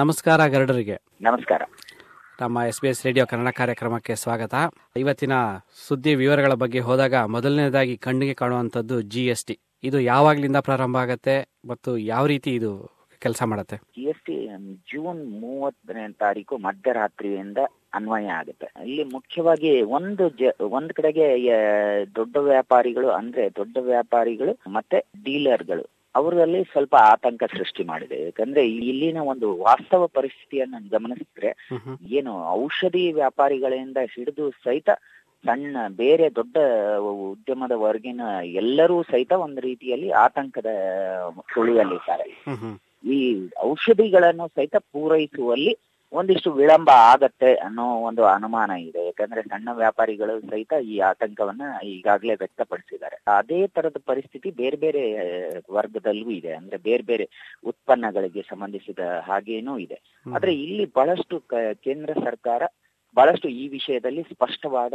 ನಮಸ್ಕಾರ ಗರಡರಿಗೆ. ನಮಸ್ಕಾರ. ನಮ್ಮ S B S radio Kannada ಕಾರ್ಯಕ್ರಮಕ್ಕೆ ಸ್ವಾಗತ. ಇವತ್ತಿನ ಸುದ್ದಿ ವಿವರಗಳ ಬಗ್ಗೆ ಹೋದಾಗ ಮೊದಲನೇದಾಗಿ ಕಣ್ಣಿಗೆ ಕಾಣುವಂಥದ್ದು ಜಿ ಎಸ್ ಟಿ ಇದು ಯಾವಾಗ್ಲಿಂದ ಪ್ರಾರಂಭ ಆಗತ್ತೆ ಮತ್ತು ಯಾವ ರೀತಿ ಇದು ಕೆಲಸ ಮಾಡುತ್ತೆ? ಜಿ ಎಸ್ ಟಿ ಜೂನ್ ಮೂವತ್ತನೇ ತಾರೀಕು ಮಧ್ಯರಾತ್ರಿಯಿಂದ ಅನ್ವಯ ಆಗುತ್ತೆ. ಇಲ್ಲಿ ಮುಖ್ಯವಾಗಿ ಒಂದು ಜ ಒಂದ್ ಕಡೆಗೆ ದೊಡ್ಡ ವ್ಯಾಪಾರಿಗಳು ಅಂದ್ರೆ ದೊಡ್ಡ ವ್ಯಾಪಾರಿಗಳು ಮತ್ತೆ ಡೀಲರ್ಗಳು. ಅವರಲ್ಲಿ ಸ್ವಲ್ಪ ಆತಂಕ ಸೃಷ್ಟಿ ಮಾಡಿದೆ. ಯಾಕಂದ್ರೆ ಇಲ್ಲಿನ ಒಂದು ವಾಸ್ತವ ಪರಿಸ್ಥಿತಿಯನ್ನ ಗಮನಿಸಿದ್ರೆ ಏನು ಔಷಧಿ ವ್ಯಾಪಾರಿಗಳಿಂದ ಹಿಡಿದು ಸಹಿತ ಸಣ್ಣ ಬೇರೆ ದೊಡ್ಡ ಉದ್ಯಮದ ವರ್ಗಿನ ಎಲ್ಲರೂ ಸಹಿತ ಒಂದು ರೀತಿಯಲ್ಲಿ ಆತಂಕದ ಸುಳಿಯಲ್ಲಿದ್ದಾರೆ. ಈ ಔಷಧಿಗಳನ್ನು ಸಹಿತ ಪೂರೈಸುವಲ್ಲಿ ಒಂದಿಷ್ಟು ವಿಳಂಬ ಆಗತ್ತೆ ಅನ್ನೋ ಒಂದು ಅನುಮಾನ ಇದೆ. ಯಾಕಂದ್ರೆ ಸಣ್ಣ ವ್ಯಾಪಾರಿಗಳು ಸಹಿತ ಈ ಆತಂಕವನ್ನ ಈಗಾಗಲೇ ವ್ಯಕ್ತಪಡಿಸಿದ್ದಾರೆ. ಅದೇ ತರದ ಪರಿಸ್ಥಿತಿ ಬೇರೆ ಬೇರೆ ವರ್ಗದಲ್ಲೂ ಇದೆ. ಅಂದ್ರೆ ಬೇರೆ ಬೇರೆ ಉತ್ಪನ್ನಗಳಿಗೆ ಸಂಬಂಧಿಸಿದ ಹಾಗೇನೂ ಇದೆ. ಆದ್ರೆ ಇಲ್ಲಿ ಬಹಳಷ್ಟು ಕೇಂದ್ರ ಸರ್ಕಾರ ಬಹಳಷ್ಟು ಈ ವಿಷಯದಲ್ಲಿ ಸ್ಪಷ್ಟವಾದ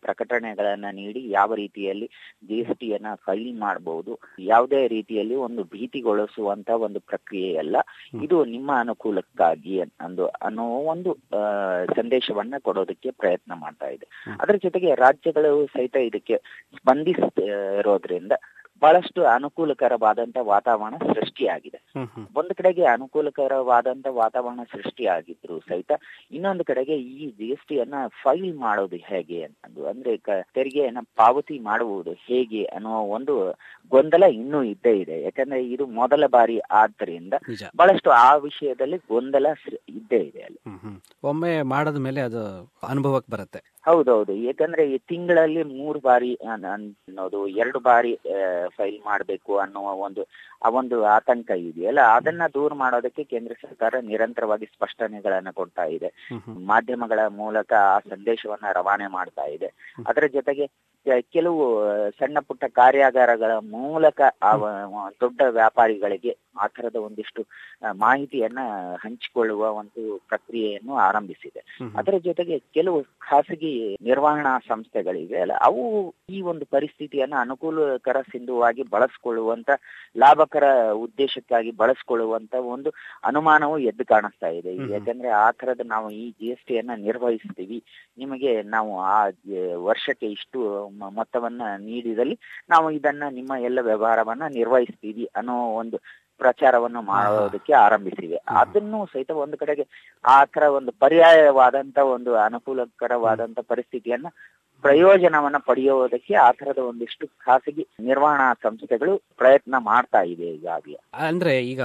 ಪ್ರಕಟಣೆಗಳನ್ನ ನೀಡಿ ಯಾವ ರೀತಿಯಲ್ಲಿ ಜಿ ಎಸ್ ಟಿಯನ್ನ ಫೈಲ್ ಮಾಡಬಹುದು ಯಾವುದೇ ರೀತಿಯಲ್ಲಿ ಒಂದು ಭೀತಿಗೊಳಿಸುವಂತ ಒಂದು ಪ್ರಕ್ರಿಯೆ ಅಲ್ಲ ಇದು ನಿಮ್ಮ ಅನುಕೂಲಕ್ಕಾಗಿ ಒಂದು ಅನ್ನೋ ಒಂದು ಸಂದೇಶವನ್ನ ಕೊಡೋದಕ್ಕೆ ಪ್ರಯತ್ನ ಮಾಡ್ತಾ ಇದೆ. ಅದರ ಜೊತೆಗೆ ರಾಜ್ಯಗಳು ಸಹಿತ ಇದಕ್ಕೆ ಸ್ಪಂದಿಸ್ತಿರೋದ್ರಿಂದ ಬಹಳಷ್ಟು ಅನುಕೂಲಕರವಾದಂತ ವಾತಾವರಣ ಸೃಷ್ಟಿಯಾಗಿದೆ. ಒಂದು ಕಡೆಗೆ ಅನುಕೂಲಕರವಾದಂತ ವಾತಾವರಣ ಸೃಷ್ಟಿಯಾಗಿದ್ರು ಸಹಿತ ಇನ್ನೊಂದು ಕಡೆಗೆ ಈ ಜಿ ಎಸ್ ಟಿಯನ್ನ ಫೈಲ್ ಮಾಡೋದು ಹೇಗೆ ಅನ್ನೋದು ಅಂದ್ರೆ ತೆರಿಗೆಯನ್ನ ಪಾವತಿ ಮಾಡುವುದು ಹೇಗೆ ಅನ್ನುವ ಒಂದು ಗೊಂದಲ ಇನ್ನೂ ಇದ್ದೇ ಇದೆ. ಯಾಕಂದ್ರೆ ಇದು ಮೊದಲ ಬಾರಿ ಆದ್ದರಿಂದ ಬಹಳಷ್ಟು ಆ ವಿಷಯದಲ್ಲಿ ಗೊಂದಲ ಇದ್ದೇ ಇದೆ ಅಲ್ಲಿ. ಒಮ್ಮೆ ಮಾಡದ ಮೇಲೆ ಅದು ಅನುಭವಕ್ಕೆ ಬರುತ್ತೆ. ಹೌದೌದು. ಯಾಕಂದ್ರೆ ಈ ತಿಂಗಳಲ್ಲಿ ಮೂರು ಬಾರಿ ಅನ್ನೋದು ಎರಡು ಬಾರಿ ಫೈಲ್ ಮಾಡಬೇಕು ಅನ್ನುವ ಒಂದು ಆ ಒಂದು ಆತಂಕ ಇದೆಯಲ್ಲ? ಅದನ್ನ ದೂರ ಮಾಡೋದಕ್ಕೆ ಕೇಂದ್ರ ಸರ್ಕಾರ ನಿರಂತರವಾಗಿ ಸ್ಪಷ್ಟನೆಗಳನ್ನ ಕೊಡ್ತಾ ಇದೆ. ಮಾಧ್ಯಮಗಳ ಮೂಲಕ ಆ ಸಂದೇಶವನ್ನ ರವಾನೆ ಮಾಡ್ತಾ ಇದೆ. ಅದರ ಜೊತೆಗೆ ಕೆಲವು ಸಣ್ಣ ಪುಟ್ಟ ಕಾರ್ಯಾಗಾರಗಳ ಮೂಲಕ ಆ ದೊಡ್ಡ ವ್ಯಾಪಾರಿಗಳಿಗೆ ಆ ತರದ ಒಂದಿಷ್ಟು ಮಾಹಿತಿಯನ್ನ ಹಂಚಿಕೊಳ್ಳುವ ಒಂದು ಪ್ರಕ್ರಿಯೆಯನ್ನು ಆರಂಭಿಸಿದೆ. ಅದರ ಜೊತೆಗೆ ಕೆಲವು ಖಾಸಗಿ ನಿರ್ವಹಣಾ ಸಂಸ್ಥೆಗಳಿವೆ ಅಲ್ಲ ಅವು ಈ ಒಂದು ಪರಿಸ್ಥಿತಿಯನ್ನ ಅನುಕೂಲಕರ ಸಿಂಧುವಾಗಿ ಬಳಸಿಕೊಳ್ಳುವಂತ ಲಾಭಕರ ಉದ್ದೇಶಕ್ಕಾಗಿ ಬಳಸಿಕೊಳ್ಳುವಂತ ಒಂದು ಅನುಮಾನವು ಎದ್ದು ಕಾಣಿಸ್ತಾ ಇದೆ. ಯಾಕಂದ್ರೆ ಆ ತರದ ನಾವು ಈ ಜಿ ಎಸ್ ಟಿಯನ್ನ ನಿರ್ವಹಿಸ್ತೀವಿ ನಿಮಗೆ ನಾವು ಆ ವರ್ಷಕ್ಕೆ ಇಷ್ಟು ಮೊತ್ತವನ್ನ ನೀಡಿದಲ್ಲಿ ನಾವು ಇದನ್ನ ನಿಮ್ಮ ಎಲ್ಲ ವ್ಯವಹಾರವನ್ನ ನಿರ್ವಹಿಸ್ತೀವಿ ಅನ್ನೋ ಒಂದು ಪ್ರಚಾರವನ್ನು ಮಾಡೋದಕ್ಕೆ ಆರಂಭಿಸಿವೆ. ಅದನ್ನು ಸಹಿತ ಒಂದು ಕಡೆಗೆ ಆ ತರ ಒಂದು ಪರ್ಯಾಯವಾದಂತ ಒಂದು ಅನುಕೂಲಕರವಾದಂತ ಪರಿಸ್ಥಿತಿಯನ್ನ ಪ್ರಯೋಜನವನ್ನ ಪಡೆಯುವುದಕ್ಕೆ ಆ ತರದ ಒಂದಿಷ್ಟು ಖಾಸಗಿ ನಿರ್ವಹಣಾ ಸಂಸ್ಥೆಗಳು ಪ್ರಯತ್ನ ಮಾಡ್ತಾ ಇದೆ ಈಗಾಗಲೇ. ಅಂದ್ರೆ ಈಗ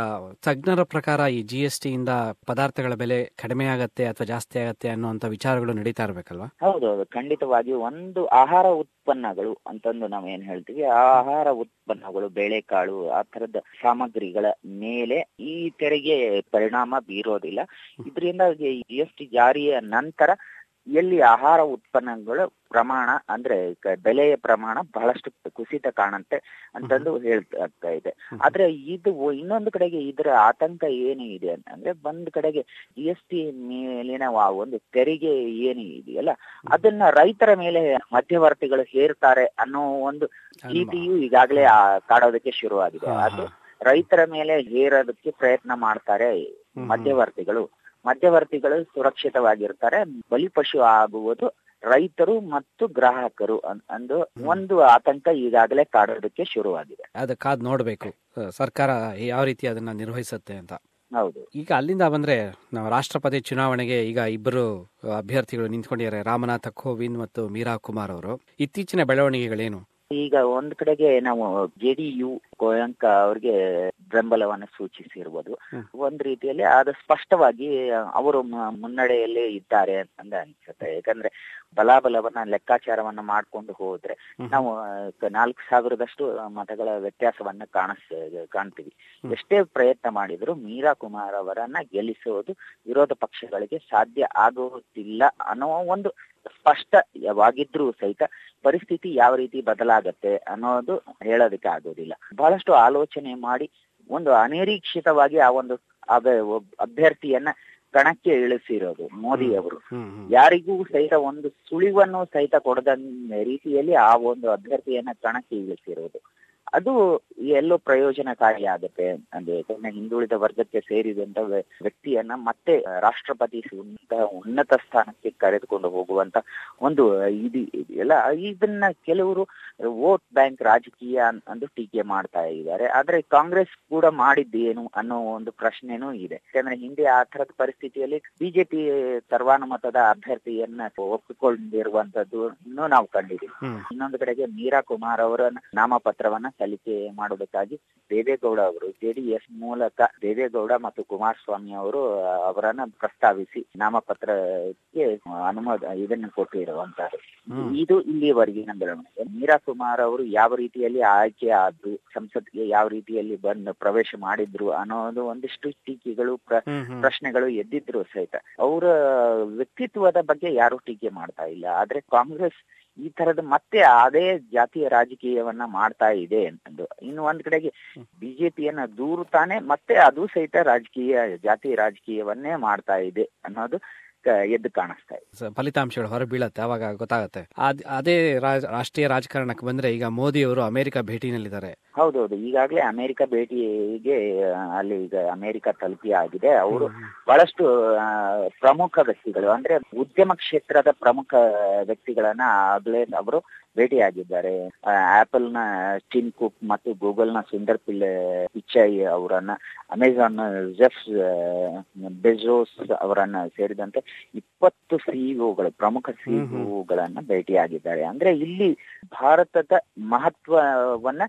ತಜ್ಞರ ಪ್ರಕಾರ ಈ ಜಿ ಎಸ್ ಟಿ ಇಂದ ಪದಾರ್ಥಗಳ ಬೆಲೆ ಕಡಿಮೆ ಆಗತ್ತೆ ಅಥವಾ ಜಾಸ್ತಿ ಆಗತ್ತೆ ಅನ್ನುವಂತ ವಿಚಾರಗಳು ನಡೀತಾ ಇರ್ಬೇಕಲ್ವಾ? ಹೌದೌದು. ಖಂಡಿತವಾಗಿ ಒಂದು ಆಹಾರ ಉತ್ಪನ್ನಗಳು ಅಂತಂದು ನಾವು ಏನ್ ಹೇಳ್ತೀವಿ ಆ ಆಹಾರ ಉತ್ಪನ್ನಗಳು ಬೇಳೆಕಾಳು ಆ ತರದ ಸಾಮಗ್ರಿಗಳ ಮೇಲೆ ಈ ತೆರಿಗೆ ಪರಿಣಾಮ ಬೀರೋದಿಲ್ಲ. ಇದರಿಂದ ಜಿ ಎಸ್ ಟಿ ಜಾರಿಯ ನಂತರ ಎಲ್ಲಿ ಆಹಾರ ಉತ್ಪನ್ನಗಳ ಪ್ರಮಾಣ ಅಂದ್ರೆ ಬೆಲೆಯ ಪ್ರಮಾಣ ಬಹಳಷ್ಟು ಕುಸಿತ ಕಾಣುತ್ತೆ ಅಂತಂದು ಹೇಳ್ತಾ ಇದೆ. ಆದ್ರೆ ಇದು ಇನ್ನೊಂದು ಕಡೆಗೆ ಇದರ ಆತಂಕ ಏನು ಇದೆ ಅಂತಂದ್ರೆ ಒಂದ್ ಕಡೆಗೆ ಜಿ ಎಸ್ ಟಿ ಮೇಲಿನ ಒಂದು ತೆರಿಗೆ ಏನು ಇದೆಯಲ್ಲ ಅದನ್ನ ರೈತರ ಮೇಲೆ ಮಧ್ಯವರ್ತಿಗಳು ಹೇರ್ತಾರೆ ಅನ್ನೋ ಒಂದು ಭೀತಿಯು ಈಗಾಗಲೇ ಕಾಡೋದಕ್ಕೆ ಶುರುವಾಗಿದೆ. ಅದು ರೈತರ ಮೇಲೆ ಹೇರೋದಕ್ಕೆ ಪ್ರಯತ್ನ ಮಾಡ್ತಾರೆ. ಮಧ್ಯವರ್ತಿಗಳು. ಮಧ್ಯವರ್ತಿಗಳು ಸುರಕ್ಷಿತವಾಗಿರ್ತಾರೆ. ಬಲಿಪಶು ಆಗುವುದು ರೈತರು ಮತ್ತು ಗ್ರಾಹಕರು ಅಂದು ಒಂದು ಆತಂಕ ಈಗಾಗಲೇ ಕಾಡೋದಕ್ಕೆ ಶುರುವಾಗಿದೆ. ಅದು ಕಾದ್ ನೋಡ್ಬೇಕು. ಸರ್ಕಾರ ಯಾವ ರೀತಿ ಅದನ್ನ ನಿರ್ವಹಿಸುತ್ತೆ ಅಂತ. ಹೌದು. ಈಗ ಅಲ್ಲಿಂದ ಬಂದ್ರೆ ನಾವು ರಾಷ್ಟ್ರಪತಿ ಚುನಾವಣೆಗೆ ಈಗ ಇಬ್ಬರು ಅಭ್ಯರ್ಥಿಗಳು ನಿಂತ್ಕೊಂಡಿದ್ದಾರೆ. ರಾಮನಾಥ ಕೋವಿಂದ್ ಮತ್ತು ಮೀರಾ ಕುಮಾರ್ ಅವರು. ಇತ್ತೀಚಿನ ಬೆಳವಣಿಗೆಗಳೇನು? ಈಗ ಒಂದ್ ಕಡೆಗೆ ನಾವು ಜೆ ಡಿ ಯು ಗೋಯಂಕ ಅವ್ರಿಗೆ ಬೆಂಬಲವನ್ನು ಸೂಚಿಸಿರ್ಬೋದು. ಒಂದ್ ರೀತಿಯಲ್ಲಿ ಅದು ಸ್ಪಷ್ಟವಾಗಿ ಅವರು ಮುನ್ನಡೆಯಲ್ಲೇ ಇದ್ದಾರೆ ಅಂತ ಅನ್ಸುತ್ತೆ. ಯಾಕಂದ್ರೆ ಬಲಾಬಲವನ್ನ ಲೆಕ್ಕಾಚಾರವನ್ನ ಮಾಡ್ಕೊಂಡು ಹೋದ್ರೆ ನಾವು ನಾಲ್ಕು ಸಾವಿರದಷ್ಟು ಮತಗಳ ವ್ಯತ್ಯಾಸವನ್ನ ಕಾಣಿಸ್ ಕಾಣ್ತೀವಿ. ಎಷ್ಟೇ ಪ್ರಯತ್ನ ಮಾಡಿದ್ರು ಮೀರಾ ಕುಮಾರ್ ಅವರನ್ನ ಗೆಲ್ಲಿಸುವುದು ವಿರೋಧ ಪಕ್ಷಗಳಿಗೆ ಸಾಧ್ಯ ಆಗುತ್ತಿಲ್ಲ ಅನ್ನೋ ಒಂದು ಸ್ಪಷ್ಟವಾಗಿದ್ರು ಸಹಿತ ಪರಿಸ್ಥಿತಿ ಯಾವ ರೀತಿ ಬದಲಾಗತ್ತೆ ಅನ್ನೋದು ಹೇಳೋದಕ್ಕೆ ಆಗೋದಿಲ್ಲ. ಬಹಳಷ್ಟು ಆಲೋಚನೆ ಮಾಡಿ ಒಂದು ಅನಿರೀಕ್ಷಿತವಾಗಿ ಆ ಒಂದು ಅಭ್ಯರ್ಥಿಯನ್ನ ಕಣಕ್ಕೆ ಇಳಿಸಿರೋದು ಮೋದಿ ಅವರು ಯಾರಿಗೂ ಸಹಿತ ಒಂದು ಸುಳಿವನ್ನು ಸಹಿತ ಕೊಡದ ರೀತಿಯಲ್ಲಿ ಆ ಒಂದು ಅಭ್ಯರ್ಥಿಯನ್ನ ಕಣಕ್ಕೆ ಇಳಿಸಿರೋದು. ಅದು ಎಲ್ಲೋ ಪ್ರಯೋಜನಕಾರಿ ಆಗುತ್ತೆ. ಅಂದ್ರೆ ಯಾಕಂದ್ರೆ ಹಿಂದುಳಿದ ವರ್ಗಕ್ಕೆ ಸೇರಿದಂತ ವ್ಯ- ವ್ಯಕ್ತಿಯನ್ನ ಮತ್ತೆ ರಾಷ್ಟ್ರಪತಿ ಉನ್ನತ ಉನ್ನತ ಸ್ಥಾನಕ್ಕೆ ಕರೆದುಕೊಂಡು ಹೋಗುವಂತ ಒಂದು ಇದು ಇದೆಯಲ್ಲ ಇದನ್ನ ಕೆಲವರು ವೋಟ್ ಬ್ಯಾಂಕ್ ರಾಜಕೀಯ ಅಂತ ಅಂದು ಟೀಕೆ ಮಾಡ್ತಾ ಇದ್ದಾರೆ. ಆದ್ರೆ ಕಾಂಗ್ರೆಸ್ ಕೂಡ ಮಾಡಿದ್ದೇನು ಅನ್ನೋ ಒಂದು ಪ್ರಶ್ನೆನೂ ಇದೆ. ಯಾಕಂದ್ರೆ ಹಿಂದೆ ಆ ತರದ ಪರಿಸ್ಥಿತಿಯಲ್ಲಿ ಬಿಜೆಪಿ ಸರ್ವಾನುಮತದ ಅಭ್ಯರ್ಥಿಯನ್ನ ಒಪ್ಪಿಕೊಂಡಿರುವಂತದ್ದು ನಾವು ಕಂಡಿದ್ದೀವಿ. ಇನ್ನೊಂದು ಕಡೆಗೆ ಮೀರಾ ಕುಮಾರ್ ಅವರ ನಾಮಪತ್ರವನ್ನ ಸಲ್ಲಿಕೆ ಮಾಡುವುದಕ್ಕಾಗಿ ದೇವೇಗೌಡ ಅವರು ಜೆಡಿಎಸ್ ಮೂಲಕ ದೇವೇಗೌಡ ಮತ್ತು ಕುಮಾರಸ್ವಾಮಿ ಅವರು ಅವರನ್ನ ಪ್ರಸ್ತಾವಿಸಿ ನಾಮಪತ್ರಕ್ಕೆ ಅನುಮೋದ ಇದನ್ನು ಕೊಟ್ಟಿರುವಂತದ್ದು ಹ್ಮ್. ಇದು ಇಲ್ಲಿವರೆಗಿನ ಬೆಳವಣಿಗೆ. ಮೀರಾ ಕುಮಾರ್ ಅವರು ಯಾವ ರೀತಿಯಲ್ಲಿ ಆಯ್ಕೆ ಆದ್ರು ಸಂಸತ್ಗೆ ಯಾವ ರೀತಿಯಲ್ಲಿ ಬಂದು ಪ್ರವೇಶ ಮಾಡಿದ್ರು ಅನ್ನೋದು ಒಂದಿಷ್ಟು ಟೀಕೆಗಳು ಪ್ರಶ್ನೆಗಳು ಎದ್ದಿದ್ರು ಸಹಿತ. ಅವರ ವ್ಯಕ್ತಿತ್ವದ ಬಗ್ಗೆ ಯಾರು ಟೀಕೆ ಮಾಡ್ತಾ ಇಲ್ಲ. ಆದ್ರೆ ಕಾಂಗ್ರೆಸ್ ಈ ತರದ ಮತ್ತೆ ಅದೇ ಜಾತಿಯ ರಾಜಕೀಯವನ್ನ ಮಾಡ್ತಾ ಇದೆ ಅಂತಂದು ಇನ್ನು ಒಂದ್ ಕಡೆಗೆ ಬಿಜೆಪಿಯನ್ನ ದೂರುತ್ತಾನೆ ಮತ್ತೆ ಅದು ಸಹಿತ ರಾಜಕೀಯ ಜಾತಿ ರಾಜಕೀಯವನ್ನೇ ಮಾಡ್ತಾ ಇದೆ ಅನ್ನೋದು ಎದ್ದು ಕಾಣಿಸ್ತಾ ಇದೆ. ಫಲಿತಾಂಶಗಳು ಹೊರಬೀಳತ್ತೆ ಅವಾಗ ಗೊತ್ತಾಗತ್ತೆ. ಅದ್- ಅದೇ ರಾಷ್ಟ್ರೀಯ ರಾಜಕಾರಣಕ್ಕೆ ಬಂದ್ರೆ ಈಗ ಮೋದಿ ಅವರು ಅಮೆರಿಕ ಭೇಟಿನಲ್ಲಿದ್ದಾರೆ. ಹೌದೌದು. ಈಗಾಗಲೇ ಅಮೆರಿಕ ಭೇಟಿಗೆ ಅಲ್ಲಿ ಈಗ ಅಮೆರಿಕ ತಲುಪಿ ಆಗಿದೆ. ಅವರು ಬಹಳಷ್ಟು ಪ್ರಮುಖ ವ್ಯಕ್ತಿಗಳು ಅಂದ್ರೆ ಉದ್ಯಮ ಕ್ಷೇತ್ರದ ಪ್ರಮುಖ ವ್ಯಕ್ತಿಗಳನ್ನ ಆಗ್ಲೇ ಅವರು ಭೇಟಿಯಾಗಿದ್ದಾರೆ. ಆಪಲ್ನ ಟಿಮ್ ಕುಕ್ ಮತ್ತು ಗೂಗಲ್ನ ಸುಂದರ್ ಪಿಲ್ಲೆ ಪಿಚ್ಚಾಯಿ ಅವರನ್ನ ಅಮೆಜಾನ್ನ ಜೆಫ್ ಬೆಜೋಸ್ ಅವರನ್ನ ಸೇರಿದಂತೆ ಇಪ್ಪತ್ತು ಸಿಇಒಗಳು ಪ್ರಮುಖ ಸಿಇಒಗಳನ್ನ ಭೇಟಿಯಾಗಿದ್ದಾರೆ. ಅಂದ್ರೆ ಇಲ್ಲಿ ಭಾರತದ ಮಹತ್ವವನ್ನ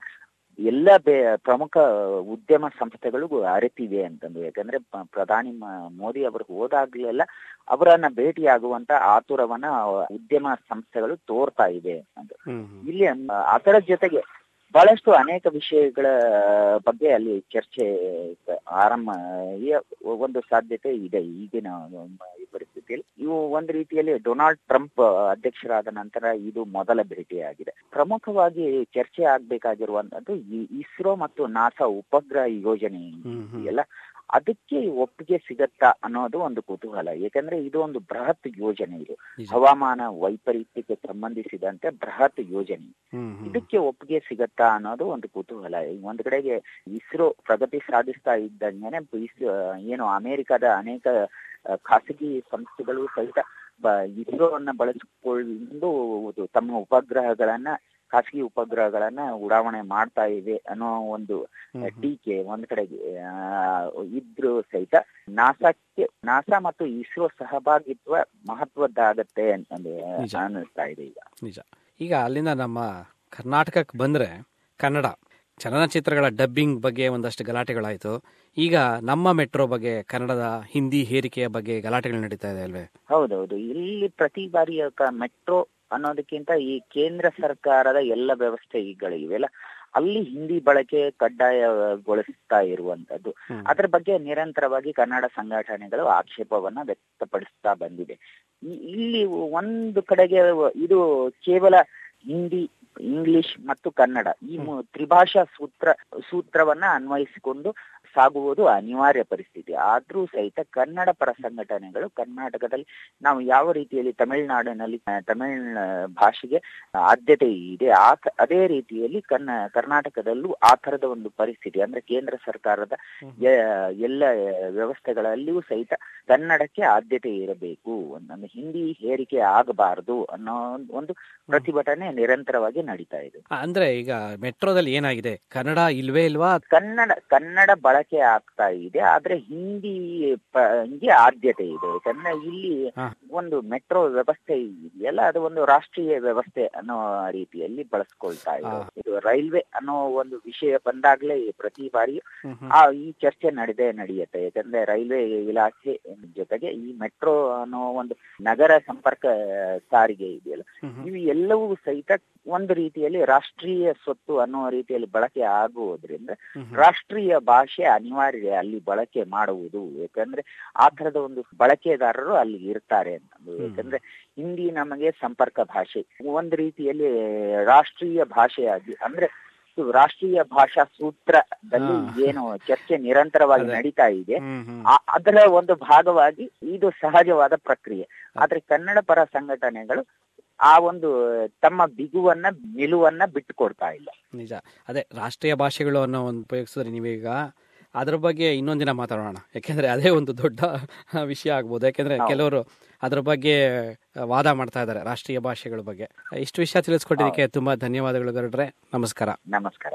ಎಲ್ಲ ಪ್ರಮುಖ ಉದ್ಯಮ ಸಂಸ್ಥೆಗಳು ಅರಿತಿವೆ ಅಂತಂದು ಯಾಕಂದ್ರೆ ಪ್ರಧಾನಿ ಮೋದಿ ಅವರು ಹೋದಾಗ್ಲೆಲ್ಲ ಅವರನ್ನ ಭೇಟಿಯಾಗುವಂತ ಆತುರವನ್ನ ಉದ್ಯಮ ಸಂಸ್ಥೆಗಳು ತೋರ್ತಾ ಇದೆ ಅಂತ. ಇಲ್ಲಿ ಅದರ ಜೊತೆಗೆ ಬಹಳಷ್ಟು ಅನೇಕ ವಿಷಯಗಳ ಬಗ್ಗೆ ಅಲ್ಲಿ ಚರ್ಚೆ ಆರಂಭ ಒಂದು ಸಾಧ್ಯತೆ ಇದೆ ಈಗಿನ ಪರಿಸ್ಥಿತಿಯಲ್ಲಿ ಇವು ಒಂದು ರೀತಿಯಲ್ಲಿ ಡೊನಾಲ್ಡ್ ಟ್ರಂಪ್ ಅಧ್ಯಕ್ಷರಾದ ನಂತರ ಇದು ಮೊದಲ ಭೇಟಿಯಾಗಿದೆ ಪ್ರಮುಖವಾಗಿ ಚರ್ಚೆ ಆಗ್ಬೇಕಾಗಿರುವಂತದ್ದು ಇಸ್ರೋ ಮತ್ತು ನಾಸಾ ಉಪಗ್ರಹ ಯೋಜನೆ. ಎಲ್ಲ ಅದಕ್ಕೆ ಒಪ್ಪಿಗೆ ಸಿಗತ್ತಾ ಅನ್ನೋದು ಒಂದು ಕುತೂಹಲ. ಏಕೆಂದ್ರೆ ಇದು ಒಂದು ಬೃಹತ್ ಯೋಜನೆ ಇದು. ಹವಾಮಾನ ವೈಪರೀತ್ಯಕ್ಕೆ ಸಂಬಂಧಿಸಿದಂತೆ ಬೃಹತ್ ಯೋಜನೆ. ಇದಕ್ಕೆ ಒಪ್ಪಿಗೆ ಸಿಗತ್ತಾ ಅನ್ನೋದು ಒಂದು ಕುತೂಹಲ. ಒಂದ್ ಕಡೆಗೆ ಇಸ್ರೋ ಪ್ರಗತಿ ಸಾಧಿಸ್ತಾ ಇದ್ದಂಗೆನೆ ಏನು ಅಮೆರಿಕದ ಅನೇಕ ಖಾಸಗಿ ಸಂಸ್ಥೆಗಳು ಸಹಿತ ಇಸ್ರೋ ಅನ್ನ ಬಳಸಿಕೊಂಡು ತಮ್ಮ ಉಪಗ್ರಹಗಳನ್ನ ಖಾಸಗಿ ಉಪಗ್ರಹಗಳನ್ನ ಉಡಾವಣೆ ಮಾಡ್ತಾ ಇವೆ ಅನ್ನೋ ಒಂದು. ಟೀಕೆ ಒಂದ್ ಕಡೆಗೆ ಇದ್ರು ಸಹಿತ ನಾಸಾಕ್ಕೆ ನಾಸಾ ಮತ್ತು ಇಸ್ರೋ ಸಹಭಾಗಿತ್ವ ಮಹತ್ವದ್ದಾಗತ್ತೆ ಅಂತ. ಅನ್ನಿಸ್ತಾ ಇದೆ ಈಗ. ನಿಜ. ಈಗ ಅಲ್ಲಿಂದ ನಮ್ಮ ಕರ್ನಾಟಕಕ್ಕೆ ಬಂದ್ರೆ ಕನ್ನಡ ಚಲನಚಿತ್ರಗಳ ಡಬ್ಬಿಂಗ್ ಬಗ್ಗೆ ಒಂದಷ್ಟು ಗಲಾಟೆಗಳಾಯ್ತು. ಈಗ ನಮ್ಮ ಮೆಟ್ರೋ ಬಗ್ಗೆ ಕನ್ನಡದ ಹಿಂದಿ ಹೇರಿಕೆಯ ಬಗ್ಗೆ ಗಲಾಟೆಗಳು ನಡೀತಾ ಇದೆ ಅಲ್ವೇ? ಹೌದೌದು. ಇಲ್ಲಿ ಪ್ರತಿ ಬಾರಿ ಮೆಟ್ರೋ ಅನ್ನೋದಕ್ಕಿಂತ ಈ ಕೇಂದ್ರ ಸರ್ಕಾರದ ಎಲ್ಲ ವ್ಯವಸ್ಥೆಗಳಿವೆಲ್ಲ ಅಲ್ಲಿ? ಹಿಂದಿ ಬಳಕೆ ಕಡ್ಡಾಯಗೊಳಿಸ್ತಾ ಇರುವಂತದ್ದು. ಅದರ ಬಗ್ಗೆ ನಿರಂತರವಾಗಿ ಕನ್ನಡ ಸಂಘಟನೆಗಳು ಆಕ್ಷೇಪವನ್ನ ವ್ಯಕ್ತಪಡಿಸ್ತಾ ಬಂದಿದೆ. ಇಲ್ಲಿ ಒಂದು ಕಡೆಗೆ ಇದು ಕೇವಲ ಹಿಂದಿ ಇಂಗ್ಲಿಷ್ ಮತ್ತು ಕನ್ನಡ ಈ ತ್ರಿಭಾಷಾ ಸೂತ್ರ ಸೂತ್ರವನ್ನ ಅನ್ವಯಿಸಿಕೊಂಡು ಸಾಗುವುದು ಅನಿವಾರ್ಯ ಪರಿಸ್ಥಿತಿ. ಆದ್ರೂ ಸಹಿತ ಕನ್ನಡ ಪರ ಸಂಘಟನೆಗಳು ಕರ್ನಾಟಕದಲ್ಲಿ ನಾವು ಯಾವ ರೀತಿಯಲ್ಲಿ ತಮಿಳುನಾಡಿನಲ್ಲಿ ತಮಿಳ್ ಭಾಷೆಗೆ ಆದ್ಯತೆ ಇದೆ ಆ ಅದೇ ರೀತಿಯಲ್ಲಿ ಕನ್ನ ಕರ್ನಾಟಕದಲ್ಲೂ ಆ ತರದ ಒಂದು ಪರಿಸ್ಥಿತಿ ಅಂದ್ರೆ ಕೇಂದ್ರ ಸರ್ಕಾರದ ಎಲ್ಲ ವ್ಯವಸ್ಥೆಗಳಲ್ಲಿಯೂ ಸಹಿತ ಕನ್ನಡಕ್ಕೆ ಆದ್ಯತೆ ಇರಬೇಕು. ನಮ್ಮ ಹಿಂದಿ ಹೇರಿಕೆ ಆಗಬಾರದು ಅನ್ನೋ ಒಂದು ಪ್ರತಿಭಟನೆ ನಿರಂತರವಾಗಿ ನಡೀತಾ ಇದೆ. ಅಂದ್ರೆ ಈಗ ಮೆಟ್ರೋದಲ್ಲಿ ಏನಾಗಿದೆ? ಕನ್ನಡ ಇಲ್ವೇ ಇಲ್ವಾ? ಕನ್ನಡ ಕನ್ನಡ ಬಳಕೆ ಆಗ್ತಾ ಇದೆ ಆದ್ರೆ ಹಿಂದಿ ಹಿಂದಿ ಆದ್ಯತೆ ಇದೆ ಯಾಕಂದ್ರೆ ಇಲ್ಲಿ ಒಂದು ಮೆಟ್ರೋ ವ್ಯವಸ್ಥೆ ಇದೆಯಲ್ಲ ಅದು ಒಂದು ರಾಷ್ಟ್ರೀಯ ವ್ಯವಸ್ಥೆ ಅನ್ನೋ ರೀತಿಯಲ್ಲಿ ಬಳಸ್ಕೊಳ್ತಾ ಇದೆ ಇದು ರೈಲ್ವೆ ಅನ್ನೋ ಒಂದು ವಿಷಯ ಬಂದಾಗ್ಲೇ ಪ್ರತಿ ಬಾರಿ. ಆ ಈ ಚರ್ಚೆ ನಡೆದೇ ನಡೆಯುತ್ತೆ ಯಾಕಂದ್ರೆ ರೈಲ್ವೆ ಇಲಾಖೆ ಜೊತೆಗೆ ಈ ಮೆಟ್ರೋ ಅನ್ನೋ ಒಂದು ನಗರ ಸಂಪರ್ಕ ಸಾರಿಗೆ ಇದೆಯಲ್ಲ. ಇವು ಎಲ್ಲವೂ ಸಹಿತ ಒಂದು ರೀತಿಯಲ್ಲಿ ರಾಷ್ಟ್ರೀಯ ಸ್ವತ್ತು ಅನ್ನೋ ರೀತಿಯಲ್ಲಿ ಬಳಕೆ ಆಗುವುದರಿಂದ. ರಾಷ್ಟ್ರೀಯ ಭಾಷೆ ಅನಿವಾರ್ಯ ಅಲ್ಲಿ ಬಳಕೆ ಮಾಡುವುದು. ಯಾಕಂದ್ರೆ ಆ ತರದ ಒಂದು ಬಳಕೆದಾರರು ಅಲ್ಲಿ ಇರ್ತಾರೆ ಅಂತ. ಯಾಕಂದ್ರೆ ಹಿಂದಿ ನಮಗೆ ಸಂಪರ್ಕ ಭಾಷೆ. ಒಂದು ರೀತಿಯಲ್ಲಿ ರಾಷ್ಟ್ರೀಯ ಭಾಷೆಯಾಗಿ ಅಂದ್ರೆ ರಾಷ್ಟ್ರೀಯ ಭಾಷಾ ಸೂತ್ರದಲ್ಲಿ. ಏನು ಚರ್ಚೆ ನಿರಂತರವಾಗಿ. ನಡೀತಾ ಇದೆ. ಅದರ ಒಂದು ಭಾಗವಾಗಿ ಇದು ಸಹಜವಾದ ಪ್ರಕ್ರಿಯೆ. ಆದ್ರೆ ಕನ್ನಡ ಪರ ಸಂಘಟನೆಗಳು ಆ ಒಂದು ತಮ್ಮ ಬಿಗುವನ್ನ ನಿಲುವನ್ನ ಬಿಟ್ಟು ಕೊಡ್ತಾ ಇಲ್ಲ. ನಿಜ. ಅದೇ ರಾಷ್ಟ್ರೀಯ ಭಾಷೆಗಳು ಅನ್ನೋ ಒಂದು ಉಪಯೋಗಿಸಿದ್ರೆ ನೀವೀಗ ಅದ್ರ ಬಗ್ಗೆ ಇನ್ನೊಂದಿನ ಮಾತಾಡೋಣ. ಯಾಕೆಂದ್ರೆ ಅದೇ ಒಂದು ದೊಡ್ಡ ವಿಷಯ ಆಗ್ಬೋದು. ಯಾಕೆಂದ್ರೆ ಕೆಲವರು ಅದ್ರ ಬಗ್ಗೆ ವಾದ ಮಾಡ್ತಾ ಇದ್ದಾರೆ ರಾಷ್ಟ್ರೀಯ ಭಾಷೆಗಳ ಬಗ್ಗೆ. ಇಷ್ಟು ವಿಷಯ ತಿಳಿಸ್ಕೊಟ್ಟಿದ್ದಕ್ಕೆ ತುಂಬಾ ಧನ್ಯವಾದಗಳು ಗರುಡ್ರೆ. ನಮಸ್ಕಾರ. ನಮಸ್ಕಾರ.